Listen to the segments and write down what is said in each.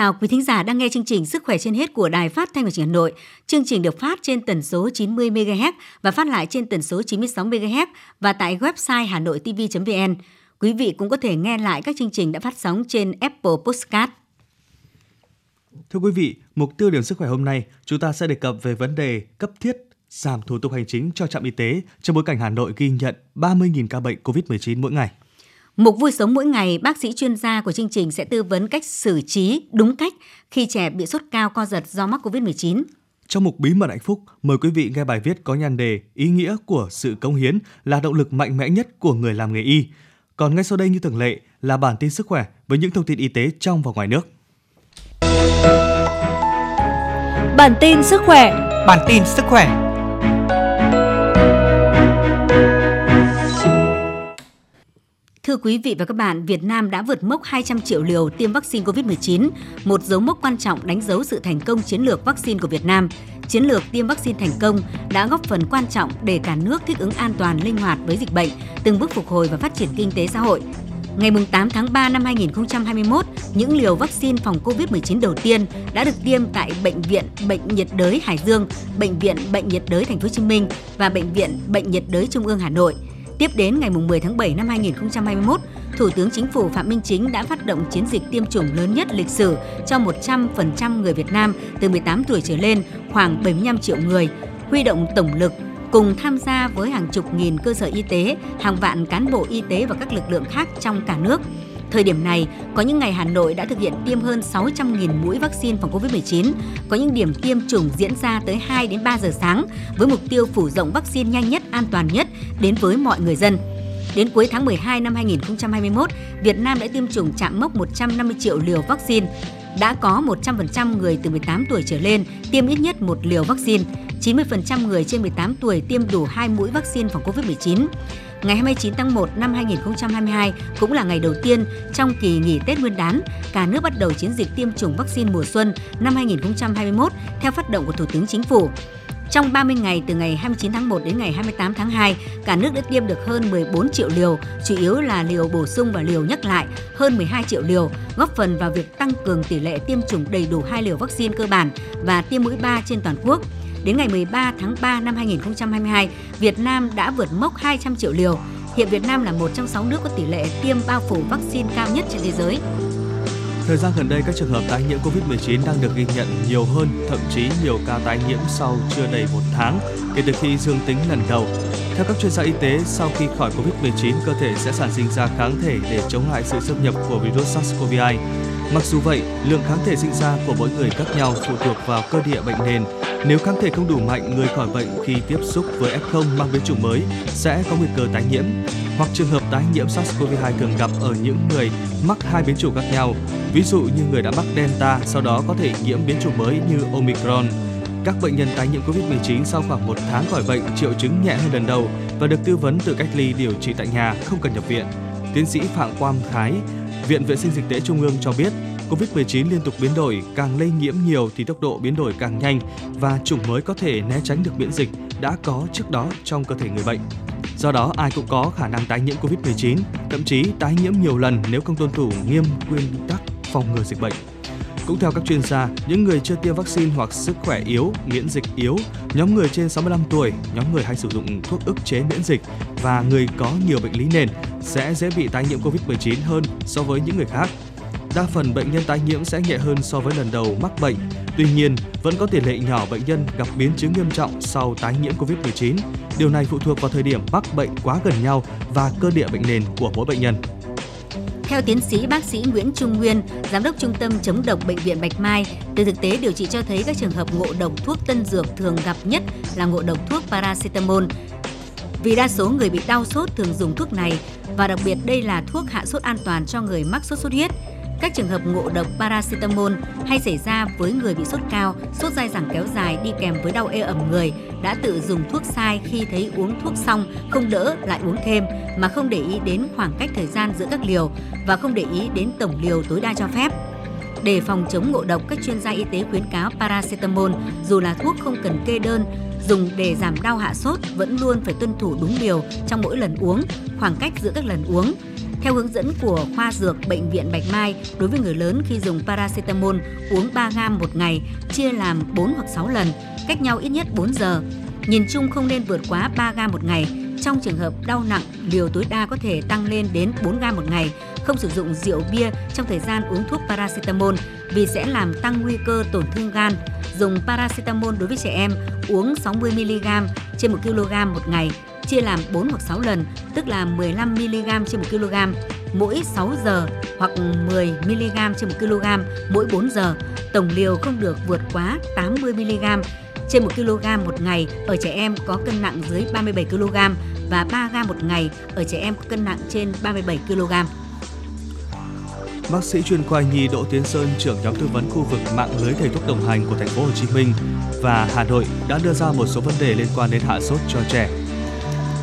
chào quý thính giả đang nghe chương trình Sức khỏe trên hết của Đài Phát thanh và Truyền hình Hà Nội. Chương trình được phát trên tần số 90 MHz và phát lại trên tần số 96 MHz và tại website hanoitv.vn. Quý vị cũng có thể nghe lại các chương trình đã phát sóng trên Apple Podcast. Thưa quý vị, mục tiêu điểm sức khỏe hôm nay, chúng ta sẽ đề cập về vấn đề cấp thiết giảm thủ tục hành chính cho trạm y tế trong bối cảnh Hà Nội ghi nhận 30.000 ca bệnh COVID-19 mỗi ngày. Mục vui sống mỗi ngày, bác sĩ chuyên gia của chương trình sẽ tư vấn cách xử trí đúng cách khi trẻ bị sốt cao co giật do mắc COVID-19. Trong mục Bí mật hạnh phúc, mời quý vị nghe bài viết có nhan đề Ý nghĩa của sự công hiến là động lực mạnh mẽ nhất của người làm nghề y. Còn ngay sau đây như thường lệ là bản tin sức khỏe với những thông tin y tế trong và ngoài nước. Bản tin sức khỏe Bản tin sức khỏe Thưa quý vị và các bạn, Việt Nam đã vượt mốc 200 triệu liều tiêm vaccine COVID-19, một dấu mốc quan trọng đánh dấu sự thành công chiến lược vaccine của Việt Nam. Chiến lược tiêm vaccine thành công đã góp phần quan trọng để cả nước thích ứng an toàn, linh hoạt với dịch bệnh, từng bước phục hồi và phát triển kinh tế xã hội. Ngày 8 tháng 3 năm 2021, những liều vaccine phòng COVID-19 đầu tiên đã được tiêm tại Bệnh viện Bệnh nhiệt đới Hải Dương, Bệnh viện Bệnh nhiệt đới Thành phố Hồ Chí Minh và Bệnh viện Bệnh nhiệt đới Trung ương Hà Nội. Tiếp đến ngày 10 tháng 7 năm 2021, Thủ tướng Chính phủ Phạm Minh Chính đã phát động chiến dịch tiêm chủng lớn nhất lịch sử cho 100% người Việt Nam từ 18 tuổi trở lên, khoảng 75 triệu người, huy động tổng lực cùng tham gia với hàng chục nghìn cơ sở y tế, hàng vạn cán bộ y tế và các lực lượng khác trong cả nước. Thời điểm này, có những ngày Hà Nội đã thực hiện tiêm hơn 600.000 mũi vaccine phòng COVID-19, có những điểm tiêm chủng diễn ra tới 2 đến 3 giờ sáng với mục tiêu phủ rộng vaccine nhanh nhất, an toàn nhất đến với mọi người dân. Đến cuối tháng 12 năm 2021, Việt Nam đã tiêm chủng chạm mốc 150 triệu liều vaccine. Đã có 100% người từ 18 tuổi trở lên tiêm ít nhất một liều vaccine, 90% người trên 18 tuổi tiêm đủ 2 mũi vaccine phòng COVID-19. Ngày 29 tháng 1 năm 2022 cũng là ngày đầu tiên trong kỳ nghỉ Tết Nguyên đán, cả nước bắt đầu chiến dịch tiêm chủng vaccine mùa xuân năm 2021 theo phát động của Thủ tướng Chính phủ. Trong 30 ngày từ ngày 29 tháng 1 đến ngày 28 tháng 2, cả nước đã tiêm được hơn 14 triệu liều, chủ yếu là liều bổ sung và liều nhắc lại hơn 12 triệu liều, góp phần vào việc tăng cường tỷ lệ tiêm chủng đầy đủ hai liều vaccine cơ bản và tiêm mũi 3 trên toàn quốc. Đến ngày 13 tháng 3 năm 2022, Việt Nam đã vượt mốc 200 triệu liều. Hiện Việt Nam là một trong 6 nước có tỷ lệ tiêm bao phủ vaccine cao nhất trên thế giới. Thời gian gần đây, các trường hợp tái nhiễm COVID-19 đang được ghi nhận nhiều hơn, thậm chí nhiều ca tái nhiễm sau chưa đầy một tháng kể từ khi dương tính lần đầu. Theo các chuyên gia y tế, sau khi khỏi COVID-19, cơ thể sẽ sản sinh ra kháng thể để chống lại sự xâm nhập của virus SARS-CoV-2. Mặc dù vậy, lượng kháng thể sinh ra của mỗi người khác nhau phụ thuộc vào cơ địa bệnh nền. Nếu kháng thể không đủ mạnh, người khỏi bệnh khi tiếp xúc với F0 mang biến chủng mới sẽ có nguy cơ tái nhiễm. Hoặc trường hợp tái nhiễm SARS-CoV-2 thường gặp ở những người mắc hai biến chủng khác nhau. Ví dụ như người đã mắc Delta sau đó có thể nhiễm biến chủng mới như Omicron. Các bệnh nhân tái nhiễm COVID-19 sau khoảng một tháng khỏi bệnh triệu chứng nhẹ hơn lần đầu và được tư vấn tự cách ly điều trị tại nhà, không cần nhập viện. Tiến sĩ Phạm Quang Thái, Viện Vệ sinh Dịch tễ Trung ương cho biết, COVID-19 liên tục biến đổi, càng lây nhiễm nhiều thì tốc độ biến đổi càng nhanh và chủng mới có thể né tránh được miễn dịch đã có trước đó trong cơ thể người bệnh. Do đó, ai cũng có khả năng tái nhiễm COVID-19, thậm chí tái nhiễm nhiều lần nếu không tuân thủ nghiêm nguyên tắc phòng ngừa dịch bệnh. Cũng theo các chuyên gia, những người chưa tiêm vaccine hoặc sức khỏe yếu, miễn dịch yếu, nhóm người trên 65 tuổi, nhóm người hay sử dụng thuốc ức chế miễn dịch và người có nhiều bệnh lý nền sẽ dễ bị tái nhiễm COVID-19 hơn so với những người khác. Đa phần bệnh nhân tái nhiễm sẽ nhẹ hơn so với lần đầu mắc bệnh. Tuy nhiên, vẫn có tỷ lệ nhỏ bệnh nhân gặp biến chứng nghiêm trọng sau tái nhiễm COVID-19. Điều này phụ thuộc vào thời điểm mắc bệnh quá gần nhau và cơ địa bệnh nền của mỗi bệnh nhân. Theo tiến sĩ bác sĩ Nguyễn Trung Nguyên, giám đốc trung tâm chống độc bệnh viện Bạch Mai, từ thực tế điều trị cho thấy các trường hợp ngộ độc thuốc tân dược thường gặp nhất là ngộ độc thuốc paracetamol. Vì đa số người bị đau sốt thường dùng thuốc này và đặc biệt đây là thuốc hạ sốt an toàn cho người mắc sốt xuất huyết. Các trường hợp ngộ độc paracetamol hay xảy ra với người bị sốt cao, sốt dai dẳng kéo dài đi kèm với đau ê ẩm người, đã tự dùng thuốc sai khi thấy uống thuốc xong không đỡ lại uống thêm mà không để ý đến khoảng cách thời gian giữa các liều và không để ý đến tổng liều tối đa cho phép. Để phòng chống ngộ độc, các chuyên gia y tế khuyến cáo paracetamol dù là thuốc không cần kê đơn, dùng để giảm đau hạ sốt vẫn luôn phải tuân thủ đúng liều trong mỗi lần uống, khoảng cách giữa các lần uống. Theo hướng dẫn của khoa dược Bệnh viện Bạch Mai, đối với người lớn khi dùng paracetamol uống 3 gam một ngày, chia làm 4 hoặc 6 lần, cách nhau ít nhất 4 giờ. Nhìn chung không nên vượt quá 3 gam một ngày. Trong trường hợp đau nặng, liều tối đa có thể tăng lên đến 4 gam một ngày. Không sử dụng rượu bia trong thời gian uống thuốc paracetamol vì sẽ làm tăng nguy cơ tổn thương gan. Dùng paracetamol đối với trẻ em uống 60 mg trên 1 kg một ngày chia làm 4 hoặc 6 lần, tức là 15 mg trên 1 kg mỗi 6 giờ hoặc 10 mg trên 1 kg mỗi 4 giờ. Tổng liều không được vượt quá 80 mg trên 1 kg một ngày ở trẻ em có cân nặng dưới 37 kg và 3 g một ngày ở trẻ em có cân nặng trên 37 kg. Bác sĩ chuyên khoa nhi Đỗ Tiến Sơn, trưởng nhóm tư vấn khu vực mạng lưới thầy thuốc đồng hành của thành phố Hồ Chí Minh và Hà Nội đã đưa ra một số vấn đề liên quan đến hạ sốt cho trẻ.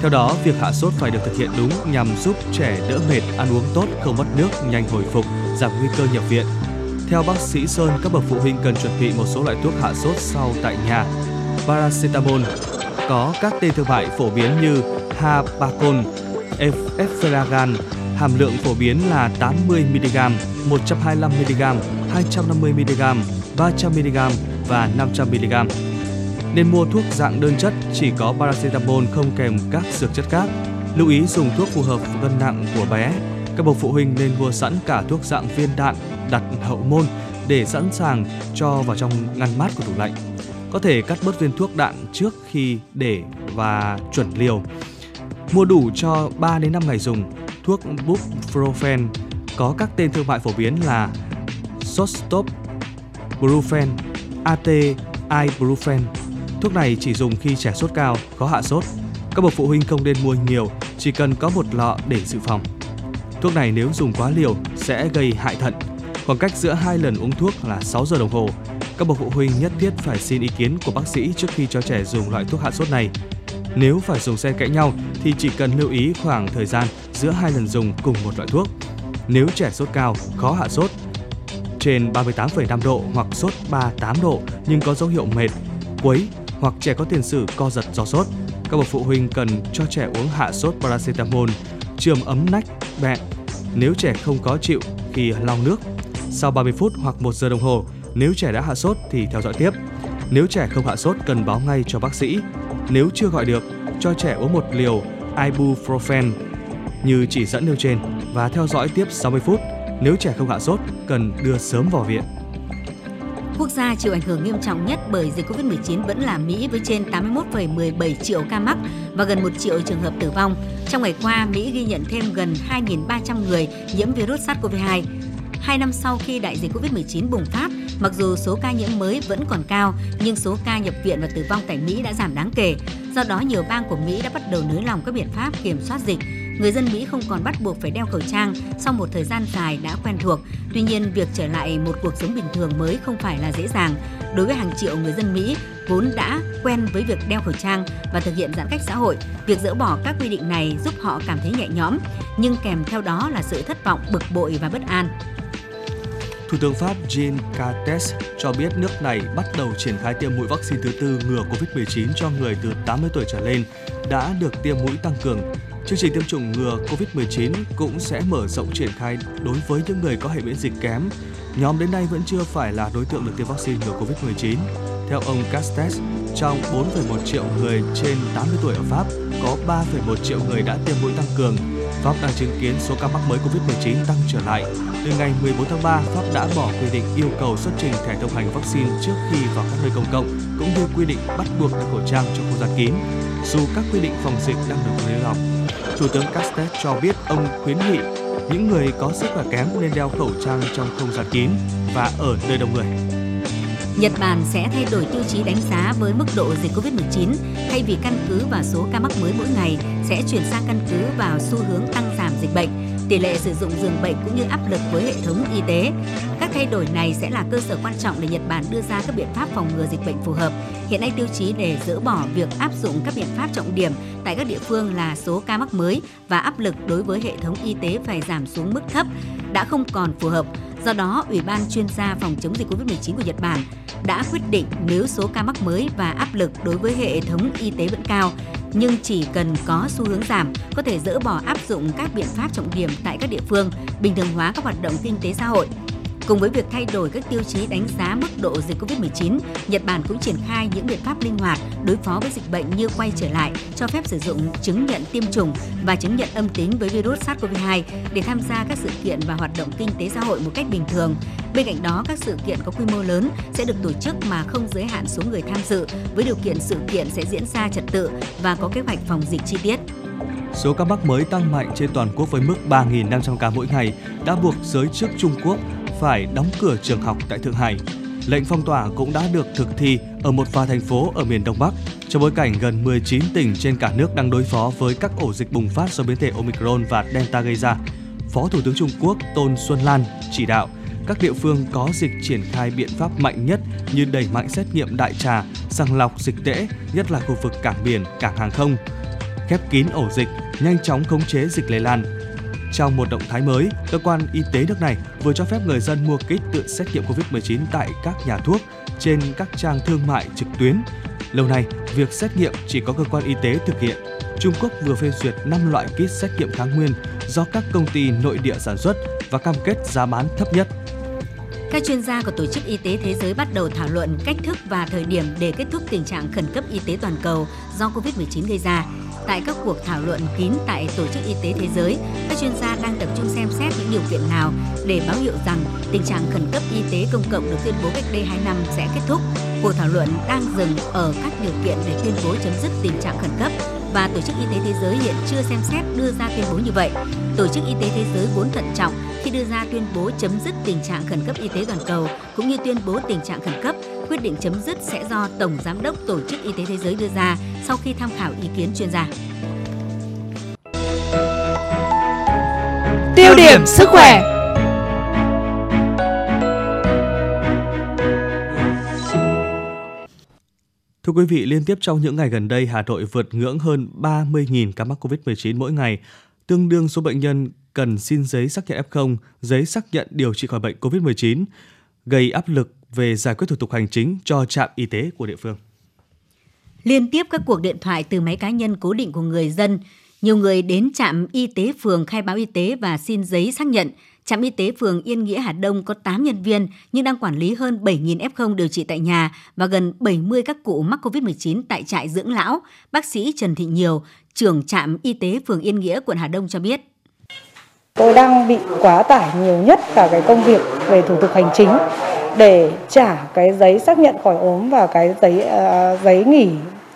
Theo đó, việc hạ sốt phải được thực hiện đúng nhằm giúp trẻ đỡ mệt, ăn uống tốt, không mất nước, nhanh hồi phục, giảm nguy cơ nhập viện. Theo bác sĩ Sơn, các bậc phụ huynh cần chuẩn bị một số loại thuốc hạ sốt sau tại nhà. Paracetamol có các tên thương mại phổ biến như Habacol, Eferagan, hàm lượng phổ biến là 80mg, 125mg, 250mg, 300mg và 500mg. Nên mua thuốc dạng đơn chất chỉ có paracetamol không kèm các dược chất khác. Lưu ý dùng thuốc phù hợp với cân nặng của bé. Các bậc phụ huynh nên mua sẵn cả thuốc dạng viên đạn đặt hậu môn để sẵn sàng cho vào trong ngăn mát của tủ lạnh. Có thể cắt bớt viên thuốc đạn trước khi để và chuẩn liều. Mua đủ cho 3 đến 5 ngày dùng. Thuốc Buprofen có các tên thương mại phổ biến là Sostop, Brufen, AT, Ibuprofen. Thuốc này chỉ dùng khi trẻ sốt cao, khó hạ sốt. Các bậc phụ huynh không nên mua nhiều, chỉ cần có một lọ để dự phòng. Thuốc này nếu dùng quá liều sẽ gây hại thận. Khoảng cách giữa hai lần uống thuốc là 6 giờ đồng hồ. Các bậc phụ huynh nhất thiết phải xin ý kiến của bác sĩ trước khi cho trẻ dùng loại thuốc hạ sốt này. Nếu phải dùng xe cãi nhau thì chỉ cần lưu ý khoảng thời gian giữa hai lần dùng cùng một loại thuốc. Nếu trẻ sốt cao, khó hạ sốt, trên 38,5 độ hoặc sốt 38 độ nhưng có dấu hiệu mệt, quấy hoặc trẻ có tiền sử co giật do sốt, các bậc phụ huynh cần cho trẻ uống hạ sốt paracetamol, trường ấm nách, bẹn. Nếu trẻ không có chịu khi lau nước, sau 30 phút hoặc 1 giờ đồng hồ, nếu trẻ đã hạ sốt thì theo dõi tiếp. Nếu trẻ không hạ sốt cần báo ngay cho bác sĩ. Nếu chưa gọi được, cho trẻ uống một liều ibuprofen như chỉ dẫn nêu trên và theo dõi tiếp 60 phút. Nếu trẻ không hạ sốt, cần đưa sớm vào viện. Quốc gia chịu ảnh hưởng nghiêm trọng nhất bởi dịch Covid-19 vẫn là Mỹ với trên 81,17 triệu ca mắc và gần 1 triệu trường hợp tử vong. Trong ngày qua, Mỹ ghi nhận thêm gần 2.300 người nhiễm virus SARS-CoV-2. Hai năm sau khi đại dịch Covid-19 bùng phát, mặc dù số ca nhiễm mới vẫn còn cao, nhưng số ca nhập viện và tử vong tại Mỹ đã giảm đáng kể. Do đó, nhiều bang của Mỹ đã bắt đầu nới lỏng các biện pháp kiểm soát dịch, người dân Mỹ không còn bắt buộc phải đeo khẩu trang sau một thời gian dài đã quen thuộc. Tuy nhiên, việc trở lại một cuộc sống bình thường mới không phải là dễ dàng. Đối với hàng triệu người dân Mỹ vốn đã quen với việc đeo khẩu trang và thực hiện giãn cách xã hội, việc dỡ bỏ các quy định này giúp họ cảm thấy nhẹ nhõm, nhưng kèm theo đó là sự thất vọng, bực bội và bất an. Thủ tướng Pháp Jean Castex cho biết nước này bắt đầu triển khai tiêm mũi vaccine thứ tư ngừa COVID-19 cho người từ 80 tuổi trở lên đã được tiêm mũi tăng cường. Chương trình tiêm chủng ngừa COVID-19 cũng sẽ mở rộng triển khai đối với những người có hệ miễn dịch kém. Nhóm đến nay vẫn chưa phải là đối tượng được tiêm vaccine ngừa COVID-19. Theo ông Castex, trong 4,1 triệu người trên 80 tuổi ở Pháp, có 3,1 triệu người đã tiêm mũi tăng cường. Pháp đang chứng kiến số ca mắc mới COVID-19 tăng trở lại. Từ ngày 14 tháng 3, Pháp đã bỏ quy định yêu cầu xuất trình thẻ thông hành vaccine trước khi vào các nơi công cộng, cũng như quy định bắt buộc đeo khẩu trang trong không gian kín, dù các quy định phòng dịch đang được nới lỏng. Thủ tướng Castex cho biết ông khuyến nghị những người có sức khỏe kém nên đeo khẩu trang trong không gian kín và ở nơi đông người. Nhật Bản sẽ thay đổi tiêu chí đánh giá với mức độ dịch COVID-19 thay vì căn cứ vào số ca mắc mới mỗi ngày sẽ chuyển sang căn cứ vào xu hướng tăng giảm dịch bệnh, tỷ lệ sử dụng giường bệnh cũng như áp lực với hệ thống y tế. Các thay đổi này sẽ là cơ sở quan trọng để Nhật Bản đưa ra các biện pháp phòng ngừa dịch bệnh phù hợp. Hiện nay tiêu chí để dỡ bỏ việc áp dụng các biện pháp trọng điểm tại các địa phương là số ca mắc mới và áp lực đối với hệ thống y tế phải giảm xuống mức thấp, đã không còn phù hợp Do đó, Ủy ban chuyên gia phòng chống dịch COVID-19 của Nhật Bản đã quyết định nếu số ca mắc mới và áp lực đối với hệ thống y tế vẫn cao, nhưng chỉ cần có xu hướng giảm, có thể dỡ bỏ áp dụng các biện pháp trọng điểm tại các địa phương, bình thường hóa các hoạt động kinh tế xã hội. Cùng với việc thay đổi các tiêu chí đánh giá mức độ dịch COVID-19, Nhật Bản cũng triển khai những biện pháp linh hoạt đối phó với dịch bệnh như quay trở lại, cho phép sử dụng chứng nhận tiêm chủng và chứng nhận âm tính với virus SARS-CoV-2 để tham gia các sự kiện và hoạt động kinh tế xã hội một cách bình thường. Bên cạnh đó, các sự kiện có quy mô lớn sẽ được tổ chức mà không giới hạn số người tham dự, với điều kiện sự kiện sẽ diễn ra trật tự và có kế hoạch phòng dịch chi tiết. Số ca mắc mới tăng mạnh trên toàn quốc với mức 3.500 ca mỗi ngày đã buộc giới chức Trung Quốc phải đóng cửa trường học tại Thượng Hải. Lệnh phong tỏa cũng đã được thực thi ở một vài thành phố ở miền Đông Bắc trong bối cảnh gần 19 tỉnh trên cả nước đang đối phó với các ổ dịch bùng phát do biến thể Omicron và Delta gây ra. Phó Thủ tướng Trung Quốc Tôn Xuân Lan chỉ đạo các địa phương có dịch triển khai biện pháp mạnh nhất như đẩy mạnh xét nghiệm đại trà, sàng lọc dịch tễ, nhất là khu vực cảng biển, cảng hàng không, khép kín ổ dịch, nhanh chóng khống chế dịch lây lan, trong một động thái mới, cơ quan y tế nước này vừa cho phép người dân mua kit tự xét nghiệm COVID-19 tại các nhà thuốc trên các trang thương mại trực tuyến. Lâu nay, việc xét nghiệm chỉ có cơ quan y tế thực hiện. Trung Quốc vừa phê duyệt 5 loại kit xét nghiệm kháng nguyên do các công ty nội địa sản xuất và cam kết giá bán thấp nhất. Các chuyên gia của Tổ chức Y tế Thế giới bắt đầu thảo luận cách thức và thời điểm để kết thúc tình trạng khẩn cấp y tế toàn cầu do COVID-19 gây ra Tại các cuộc thảo luận kín tại Tổ chức Y tế Thế giới, các chuyên gia đang tập trung xem xét những điều kiện nào để báo hiệu rằng tình trạng khẩn cấp y tế công cộng được tuyên bố cách đây 2 năm sẽ kết thúc. Cuộc thảo luận đang dừng ở các điều kiện để tuyên bố chấm dứt tình trạng khẩn cấp và Tổ chức Y tế Thế giới hiện chưa xem xét đưa ra tuyên bố như vậy. Tổ chức Y tế Thế giới vốn thận trọng khi đưa ra tuyên bố chấm dứt tình trạng khẩn cấp y tế toàn cầu cũng như tuyên bố tình trạng khẩn cấp quyết định chấm dứt sẽ do Tổng Giám đốc Tổ chức Y tế Thế giới đưa ra sau khi tham khảo ý kiến chuyên gia. Tiêu điểm sức khỏe Thưa quý vị, liên tiếp trong những ngày gần đây, Hà Nội vượt ngưỡng hơn 30.000 ca mắc COVID-19 mỗi ngày, tương đương số bệnh nhân cần xin giấy xác nhận F0, giấy xác nhận điều trị khỏi bệnh COVID-19, gây áp lực về giải quyết thủ tục hành chính cho trạm y tế của địa phương. Liên tiếp các cuộc điện thoại từ máy cá nhân cố định của người dân, nhiều người đến trạm y tế phường khai báo y tế và xin giấy xác nhận. Trạm y tế phường Yên Nghĩa Hà Đông có 8 nhân viên nhưng đang quản lý hơn 7.000 F0 điều trị tại nhà và gần 70 các cụ mắc COVID-19 tại trại dưỡng lão. Bác sĩ Trần Thị Nhiều, trưởng trạm y tế phường Yên Nghĩa, quận Hà Đông cho biết. Tôi đang bị quá tải nhiều nhất cả cái công việc về thủ tục hành chính để trả cái giấy xác nhận khỏi ốm và cái giấy uh, giấy nghỉ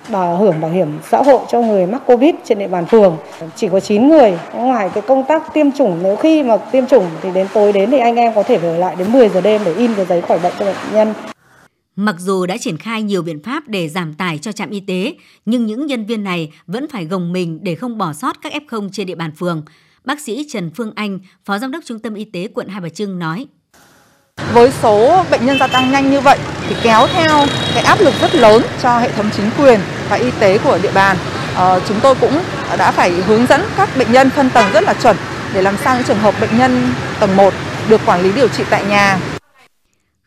bảo hưởng bảo hiểm xã hội cho người mắc Covid trên địa bàn phường. Chỉ có 9 người. Ngoài cái công tác tiêm chủng nếu khi mà tiêm chủng thì đến tối đến thì anh em có thể ở lại đến 10 giờ đêm để in cái giấy khỏi bệnh cho bệnh nhân. Mặc dù đã triển khai nhiều biện pháp để giảm tải cho trạm y tế, nhưng những nhân viên này vẫn phải gồng mình để không bỏ sót các F0 trên địa bàn phường. Bác sĩ Trần Phương Anh, Phó Giám đốc Trung tâm Y tế quận Hai Bà Trưng nói. Với số bệnh nhân gia tăng nhanh như vậy thì kéo theo cái áp lực rất lớn cho hệ thống chính quyền và y tế của địa bàn. À, chúng tôi cũng đã phải hướng dẫn các bệnh nhân phân tầng rất là chuẩn để làm sao những trường hợp bệnh nhân tầng 1 được quản lý điều trị tại nhà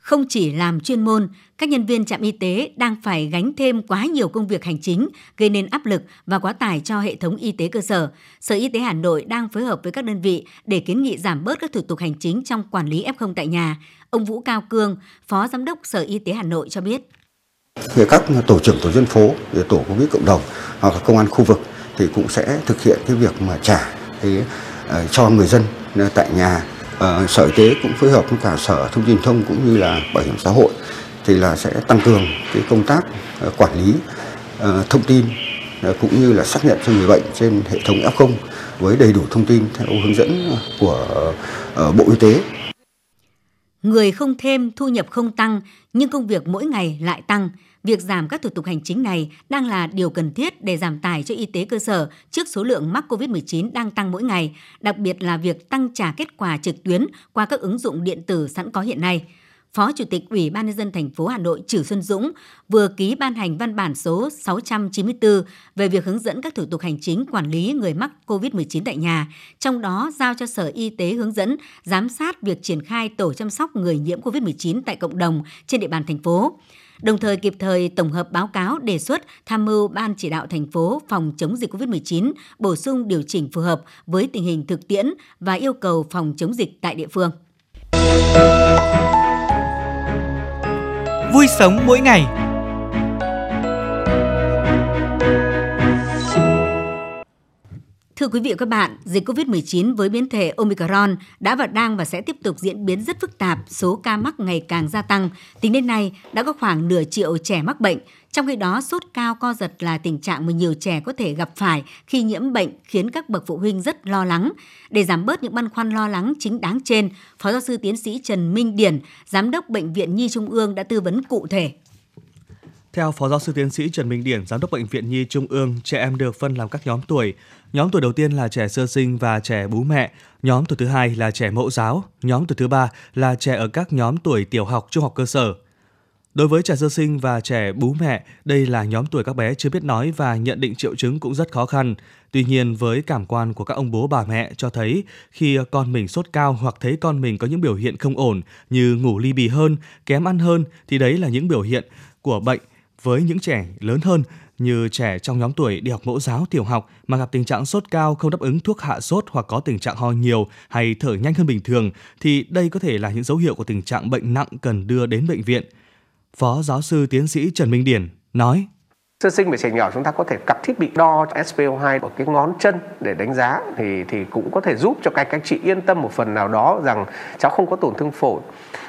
không chỉ làm chuyên môn, các nhân viên trạm y tế đang phải gánh thêm quá nhiều công việc hành chính, gây nên áp lực và quá tải cho hệ thống y tế cơ sở. Sở Y tế Hà Nội đang phối hợp với các đơn vị để kiến nghị giảm bớt các thủ tục hành chính trong quản lý F0 tại nhà. Ông Vũ Cao Cương, Phó Giám đốc Sở Y tế Hà Nội cho biết. Thì các tổ trưởng tổ dân phố, tổ covid cộng đồng hoặc công an khu vực thì cũng sẽ thực hiện cái việc mà trả cái uh, cho người dân tại nhà uh, sở y tế cũng phối hợp với cả sở thông tin thông cũng như là bảo hiểm xã hội thì là sẽ tăng cường cái công tác ờ, quản lý ờ, thông tin ờ, cũng như là xác nhận cho người bệnh trên hệ thống F0 với đầy đủ thông tin theo hướng dẫn của Bộ Y tế. Người không thêm, thu nhập không tăng, nhưng công việc mỗi ngày lại tăng – Việc giảm các thủ tục hành chính này đang là điều cần thiết để giảm tải cho y tế cơ sở trước số lượng mắc COVID-19 đang tăng mỗi ngày, đặc biệt là việc tăng trả kết quả trực tuyến qua các ứng dụng điện tử sẵn có hiện nay. Phó Chủ tịch Ủy ban nhân dân thành phố Hà Nội Trử Xuân Dũng vừa ký ban hành văn bản số 694 về việc hướng dẫn các thủ tục hành chính quản lý người mắc COVID-19 tại nhà, trong đó giao cho Sở Y tế hướng dẫn giám sát việc triển khai tổ chăm sóc người nhiễm COVID-19 tại cộng đồng trên địa bàn thành phố đồng thời kịp thời tổng hợp báo cáo đề xuất tham mưu Ban chỉ đạo thành phố phòng chống dịch COVID-19 bổ sung điều chỉnh phù hợp với tình hình thực tiễn và yêu cầu phòng chống dịch tại địa phương. Vui sống mỗi ngày. Thưa quý vị và các bạn, dịch COVID-19 với biến thể Omicron đã và đang và sẽ tiếp tục diễn biến rất phức tạp, số ca mắc ngày càng gia tăng. Tính đến nay, đã có khoảng nửa triệu trẻ mắc bệnh, trong khi đó sốt cao co giật là tình trạng mà nhiều trẻ có thể gặp phải khi nhiễm bệnh khiến các bậc phụ huynh rất lo lắng. Để giảm bớt những băn khoăn lo lắng chính đáng trên, Phó giáo sư tiến sĩ Trần Minh Điển, Giám đốc Bệnh viện Nhi Trung ương đã tư vấn cụ thể. Theo Phó Giáo sư Tiến sĩ Trần Minh Điển, Giám đốc Bệnh viện Nhi Trung ương, trẻ em được phân làm các nhóm tuổi. Nhóm tuổi đầu tiên là trẻ sơ sinh và trẻ bú mẹ, nhóm tuổi thứ hai là trẻ mẫu giáo, nhóm tuổi thứ ba là trẻ ở các nhóm tuổi tiểu học, trung học cơ sở. Đối với trẻ sơ sinh và trẻ bú mẹ, đây là nhóm tuổi các bé chưa biết nói và nhận định triệu chứng cũng rất khó khăn. Tuy nhiên, với cảm quan của các ông bố bà mẹ cho thấy khi con mình sốt cao hoặc thấy con mình có những biểu hiện không ổn như ngủ ly bì hơn, kém ăn hơn thì đấy là những biểu hiện của bệnh với những trẻ lớn hơn như trẻ trong nhóm tuổi đi học mẫu giáo, tiểu học mà gặp tình trạng sốt cao, không đáp ứng thuốc hạ sốt hoặc có tình trạng ho nhiều hay thở nhanh hơn bình thường, thì đây có thể là những dấu hiệu của tình trạng bệnh nặng cần đưa đến bệnh viện. Phó giáo sư tiến sĩ Trần Minh Điển nói Sơ sinh và trẻ nhỏ chúng ta có thể cặp thiết bị đo SpO2 ở cái ngón chân để đánh giá thì thì cũng có thể giúp cho các các chị yên tâm một phần nào đó rằng cháu không có tổn thương phổi.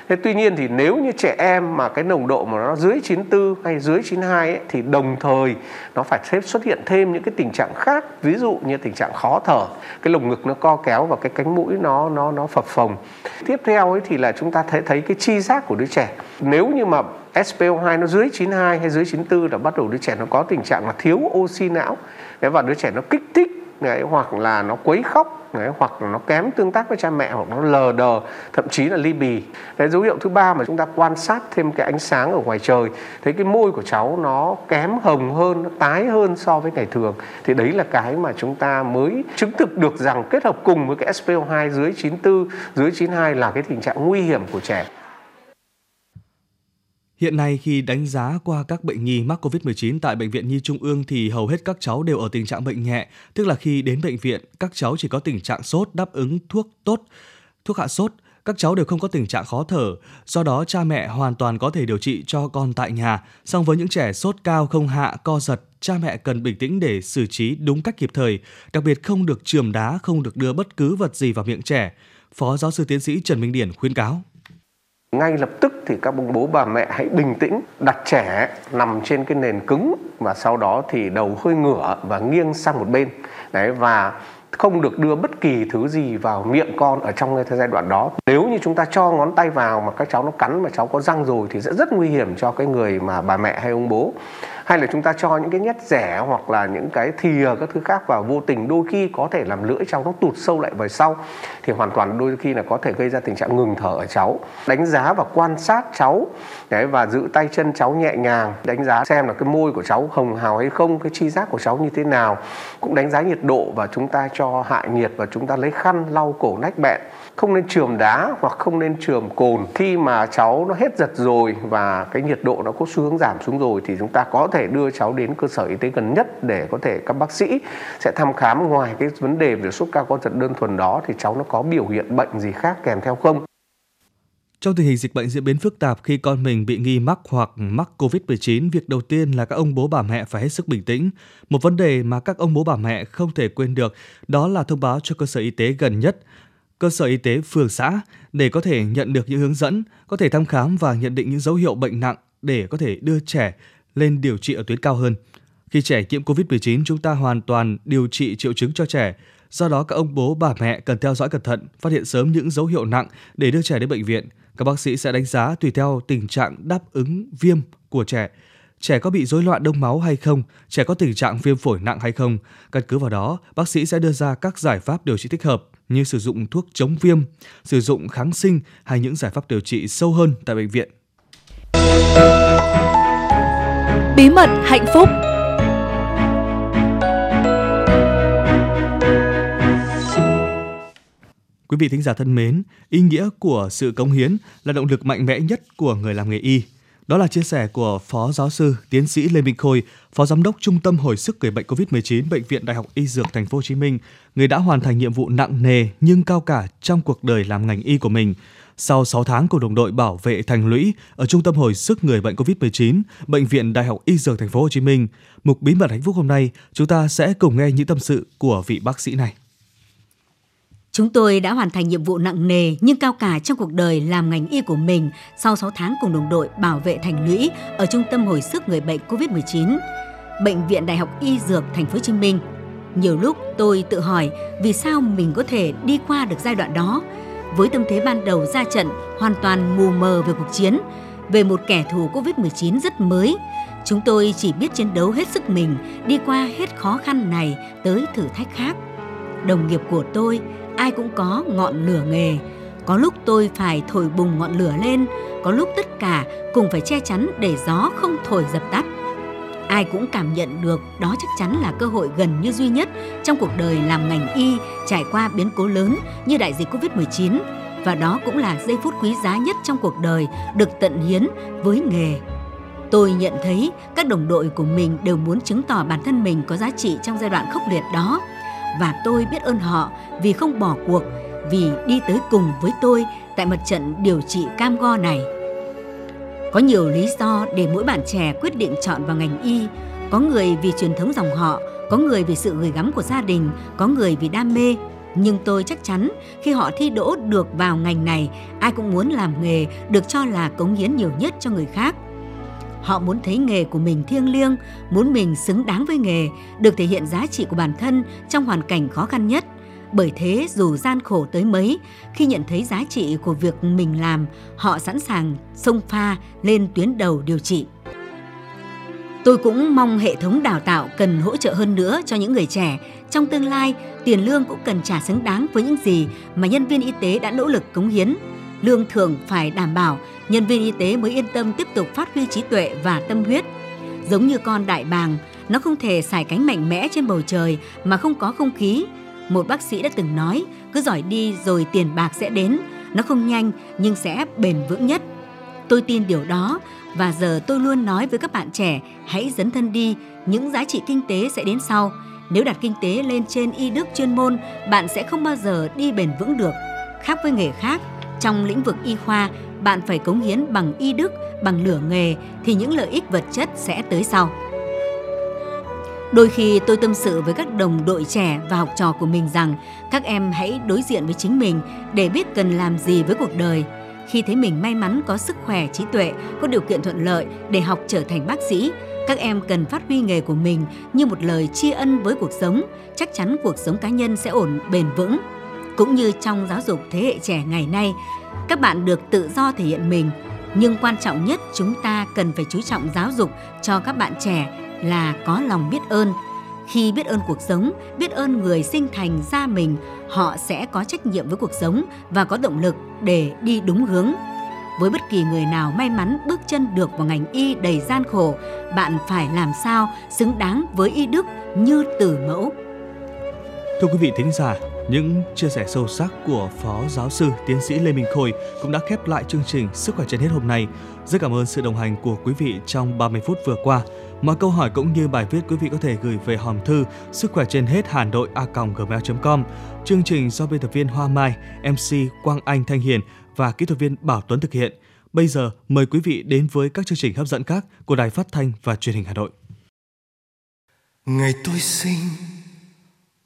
Thế tuy nhiên thì nếu như trẻ em mà cái nồng độ mà nó dưới 94 hay dưới 92 ấy, thì đồng thời nó phải xuất hiện thêm những cái tình trạng khác, ví dụ như tình trạng khó thở, cái lồng ngực nó co kéo và cái cánh mũi nó nó nó phập phồng. Tiếp theo ấy thì là chúng ta thấy thấy cái chi giác của đứa trẻ. Nếu như mà SPO2 nó dưới 92 hay dưới 94 là bắt đầu đứa trẻ nó có tình trạng là thiếu oxy não. Và đứa trẻ nó kích thích đấy, hoặc là nó quấy khóc đấy, hoặc là nó kém tương tác với cha mẹ hoặc nó lờ đờ thậm chí là ly bì. Cái dấu hiệu thứ ba mà chúng ta quan sát thêm cái ánh sáng ở ngoài trời thấy cái môi của cháu nó kém hồng hơn nó tái hơn so với ngày thường thì đấy là cái mà chúng ta mới chứng thực được rằng kết hợp cùng với cái SPO2 dưới 94 dưới 92 là cái tình trạng nguy hiểm của trẻ. Hiện nay khi đánh giá qua các bệnh nhi mắc COVID-19 tại Bệnh viện Nhi Trung ương thì hầu hết các cháu đều ở tình trạng bệnh nhẹ, tức là khi đến bệnh viện, các cháu chỉ có tình trạng sốt đáp ứng thuốc tốt, thuốc hạ sốt, các cháu đều không có tình trạng khó thở, do đó cha mẹ hoàn toàn có thể điều trị cho con tại nhà. Song với những trẻ sốt cao không hạ, co giật, cha mẹ cần bình tĩnh để xử trí đúng cách kịp thời, đặc biệt không được trường đá, không được đưa bất cứ vật gì vào miệng trẻ. Phó giáo sư tiến sĩ Trần Minh Điển khuyến cáo ngay lập tức thì các bố bố bà mẹ hãy bình tĩnh, đặt trẻ nằm trên cái nền cứng và sau đó thì đầu hơi ngửa và nghiêng sang một bên. Đấy, và không được đưa bất kỳ thứ gì vào miệng con ở trong cái giai đoạn đó. Nếu như chúng ta cho ngón tay vào mà các cháu nó cắn mà cháu có răng rồi thì sẽ rất nguy hiểm cho cái người mà bà mẹ hay ông bố hay là chúng ta cho những cái nhét rẻ hoặc là những cái thìa các thứ khác vào vô tình, đôi khi có thể làm lưỡi cháu nó tụt sâu lại về sau, thì hoàn toàn đôi khi là có thể gây ra tình trạng ngừng thở ở cháu. Đánh giá và quan sát cháu, đấy, và giữ tay chân cháu nhẹ nhàng, đánh giá xem là cái môi của cháu hồng hào hay không, cái chi giác của cháu như thế nào, cũng đánh giá nhiệt độ và chúng ta cho hạ nhiệt và chúng ta lấy khăn, lau cổ, nách bẹn. Không nên trường đá hoặc không nên trường cồn. Khi mà cháu nó hết giật rồi và cái nhiệt độ nó có xu hướng giảm xuống rồi thì chúng ta có thể thể đưa cháu đến cơ sở y tế gần nhất để có thể các bác sĩ sẽ thăm khám ngoài cái vấn đề về sốt cao co giật đơn thuần đó thì cháu nó có biểu hiện bệnh gì khác kèm theo không trong tình hình dịch bệnh diễn biến phức tạp khi con mình bị nghi mắc hoặc mắc COVID-19, việc đầu tiên là các ông bố bà mẹ phải hết sức bình tĩnh. Một vấn đề mà các ông bố bà mẹ không thể quên được đó là thông báo cho cơ sở y tế gần nhất, cơ sở y tế phường xã để có thể nhận được những hướng dẫn, có thể thăm khám và nhận định những dấu hiệu bệnh nặng để có thể đưa trẻ lên điều trị ở tuyến cao hơn. Khi trẻ nhiễm COVID-19, chúng ta hoàn toàn điều trị triệu chứng cho trẻ. Do đó, các ông bố, bà mẹ cần theo dõi cẩn thận, phát hiện sớm những dấu hiệu nặng để đưa trẻ đến bệnh viện. Các bác sĩ sẽ đánh giá tùy theo tình trạng đáp ứng viêm của trẻ. trẻ có bị rối loạn đông máu hay không, trẻ có tình trạng viêm phổi nặng hay không. Căn cứ vào đó, bác sĩ sẽ đưa ra các giải pháp điều trị thích hợp như sử dụng thuốc chống viêm, sử dụng kháng sinh hay những giải pháp điều trị sâu hơn tại bệnh viện. Bí mật hạnh phúc Quý vị thính giả thân mến, ý nghĩa của sự cống hiến là động lực mạnh mẽ nhất của người làm nghề y. Đó là chia sẻ của Phó Giáo sư, Tiến sĩ Lê Minh Khôi, Phó Giám đốc Trung tâm Hồi sức người bệnh COVID-19 Bệnh viện Đại học Y Dược Thành phố Hồ Chí Minh, người đã hoàn thành nhiệm vụ nặng nề nhưng cao cả trong cuộc đời làm ngành y của mình. Sau 6 tháng cùng đồng đội bảo vệ thành lũy ở Trung tâm Hồi sức người bệnh COVID-19, Bệnh viện Đại học Y Dược Thành phố Hồ Chí Minh, mục bí mật hạnh phúc hôm nay, chúng ta sẽ cùng nghe những tâm sự của vị bác sĩ này. Chúng tôi đã hoàn thành nhiệm vụ nặng nề nhưng cao cả trong cuộc đời làm ngành y của mình sau 6 tháng cùng đồng đội bảo vệ thành lũy ở Trung tâm Hồi sức người bệnh COVID-19, Bệnh viện Đại học Y Dược Thành phố Hồ Chí Minh. Nhiều lúc tôi tự hỏi vì sao mình có thể đi qua được giai đoạn đó với tâm thế ban đầu ra trận hoàn toàn mù mờ về cuộc chiến, về một kẻ thù Covid-19 rất mới. Chúng tôi chỉ biết chiến đấu hết sức mình, đi qua hết khó khăn này tới thử thách khác. Đồng nghiệp của tôi, ai cũng có ngọn lửa nghề. Có lúc tôi phải thổi bùng ngọn lửa lên, có lúc tất cả cùng phải che chắn để gió không thổi dập tắt. Ai cũng cảm nhận được đó chắc chắn là cơ hội gần như duy nhất trong cuộc đời làm ngành y trải qua biến cố lớn như đại dịch Covid-19 và đó cũng là giây phút quý giá nhất trong cuộc đời được tận hiến với nghề. Tôi nhận thấy các đồng đội của mình đều muốn chứng tỏ bản thân mình có giá trị trong giai đoạn khốc liệt đó và tôi biết ơn họ vì không bỏ cuộc, vì đi tới cùng với tôi tại mặt trận điều trị cam go này. Có nhiều lý do để mỗi bạn trẻ quyết định chọn vào ngành y. Có người vì truyền thống dòng họ, có người vì sự gửi gắm của gia đình, có người vì đam mê. Nhưng tôi chắc chắn khi họ thi đỗ được vào ngành này, ai cũng muốn làm nghề được cho là cống hiến nhiều nhất cho người khác. Họ muốn thấy nghề của mình thiêng liêng, muốn mình xứng đáng với nghề, được thể hiện giá trị của bản thân trong hoàn cảnh khó khăn nhất. Bởi thế dù gian khổ tới mấy, khi nhận thấy giá trị của việc mình làm, họ sẵn sàng xông pha lên tuyến đầu điều trị. Tôi cũng mong hệ thống đào tạo cần hỗ trợ hơn nữa cho những người trẻ. Trong tương lai, tiền lương cũng cần trả xứng đáng với những gì mà nhân viên y tế đã nỗ lực cống hiến. Lương thưởng phải đảm bảo, nhân viên y tế mới yên tâm tiếp tục phát huy trí tuệ và tâm huyết. Giống như con đại bàng, nó không thể xài cánh mạnh mẽ trên bầu trời mà không có không khí, một bác sĩ đã từng nói, cứ giỏi đi rồi tiền bạc sẽ đến, nó không nhanh nhưng sẽ bền vững nhất. Tôi tin điều đó và giờ tôi luôn nói với các bạn trẻ, hãy dấn thân đi, những giá trị kinh tế sẽ đến sau. Nếu đặt kinh tế lên trên y đức chuyên môn, bạn sẽ không bao giờ đi bền vững được. Khác với nghề khác, trong lĩnh vực y khoa, bạn phải cống hiến bằng y đức, bằng lửa nghề thì những lợi ích vật chất sẽ tới sau. Đôi khi tôi tâm sự với các đồng đội trẻ và học trò của mình rằng các em hãy đối diện với chính mình để biết cần làm gì với cuộc đời. Khi thấy mình may mắn có sức khỏe, trí tuệ, có điều kiện thuận lợi để học trở thành bác sĩ, các em cần phát huy nghề của mình như một lời tri ân với cuộc sống, chắc chắn cuộc sống cá nhân sẽ ổn bền vững. Cũng như trong giáo dục thế hệ trẻ ngày nay, các bạn được tự do thể hiện mình, nhưng quan trọng nhất chúng ta cần phải chú trọng giáo dục cho các bạn trẻ là có lòng biết ơn. Khi biết ơn cuộc sống, biết ơn người sinh thành ra mình, họ sẽ có trách nhiệm với cuộc sống và có động lực để đi đúng hướng. Với bất kỳ người nào may mắn bước chân được vào ngành y đầy gian khổ, bạn phải làm sao xứng đáng với y đức như tử mẫu. Thưa quý vị thính giả, những chia sẻ sâu sắc của Phó Giáo sư Tiến sĩ Lê Minh Khôi cũng đã khép lại chương trình Sức khỏe trên hết hôm nay. Rất cảm ơn sự đồng hành của quý vị trong 30 phút vừa qua. Mọi câu hỏi cũng như bài viết quý vị có thể gửi về hòm thư sức khỏe trên hết Hà Nội a gmail.com. Chương trình do biên tập viên Hoa Mai, MC Quang Anh Thanh Hiền và kỹ thuật viên Bảo Tuấn thực hiện. Bây giờ mời quý vị đến với các chương trình hấp dẫn khác của Đài Phát thanh và Truyền hình Hà Nội. Ngày tôi sinh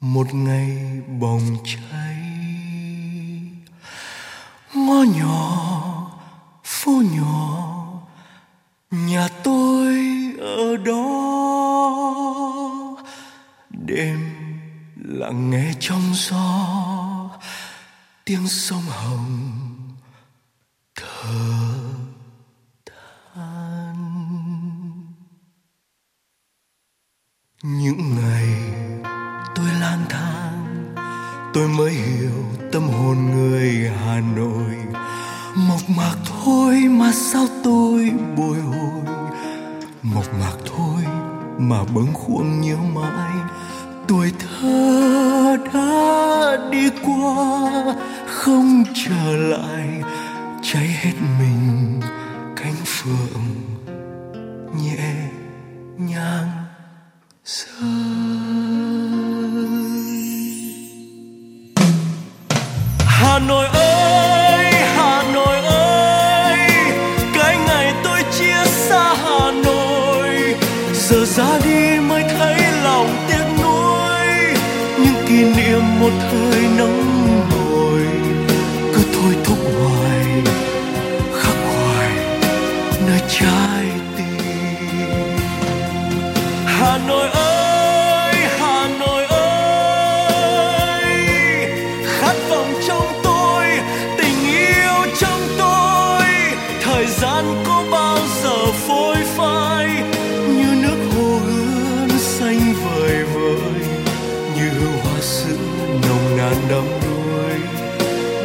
một ngày bồng cháy ngõ nhỏ phố nhỏ nhà tôi ở đó. Đêm lặng nghe trong gió, tiếng sông hồng thở than. Những ngày tôi lang thang, tôi mới hiểu tâm hồn người hà nội. Mộc mạc thôi mà sao tôi bồi hồi? Mộc mạc thôi mà bâng khuâng nhớ mãi. Tuổi thơ đã đi qua, không trở lại, cháy hết mình cánh phượng nhẹ nhàng. Có bao giờ phôi phai như nước hồ hương xanh vời vợi như hương hoa sữa nồng nàn đắm đuối.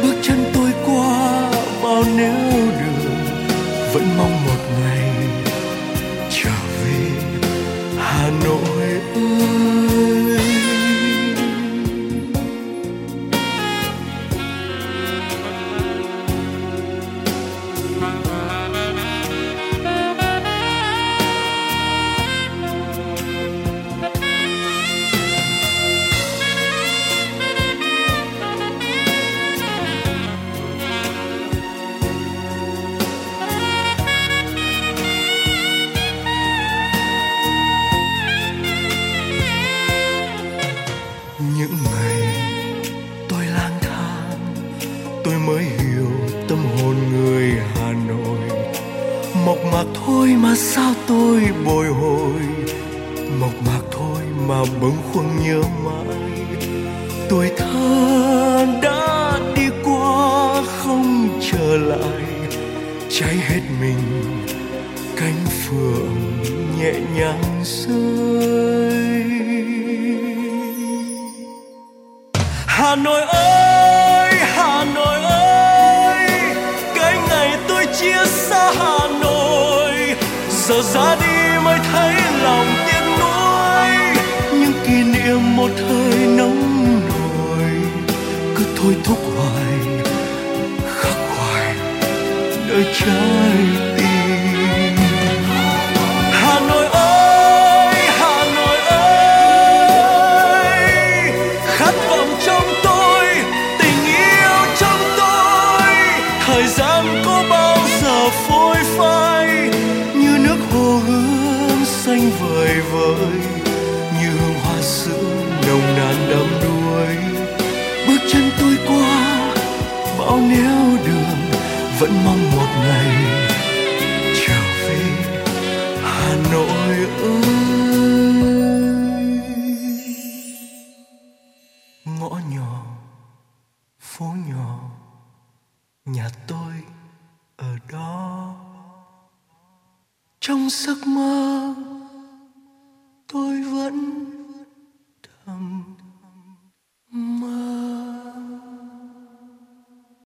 Bước chân tôi qua bao nẻo đường, vẫn mong mà sao tôi bồi hồi? Mộc mạc thôi mà bâng khuâng nhớ mãi. Tuổi thơ đã đi qua không trở lại. Cháy hết mình, cánh phượng nhẹ nhàng rơi. Hà Nội ơi! Thôi thúc hoài khắc hoài nơi trái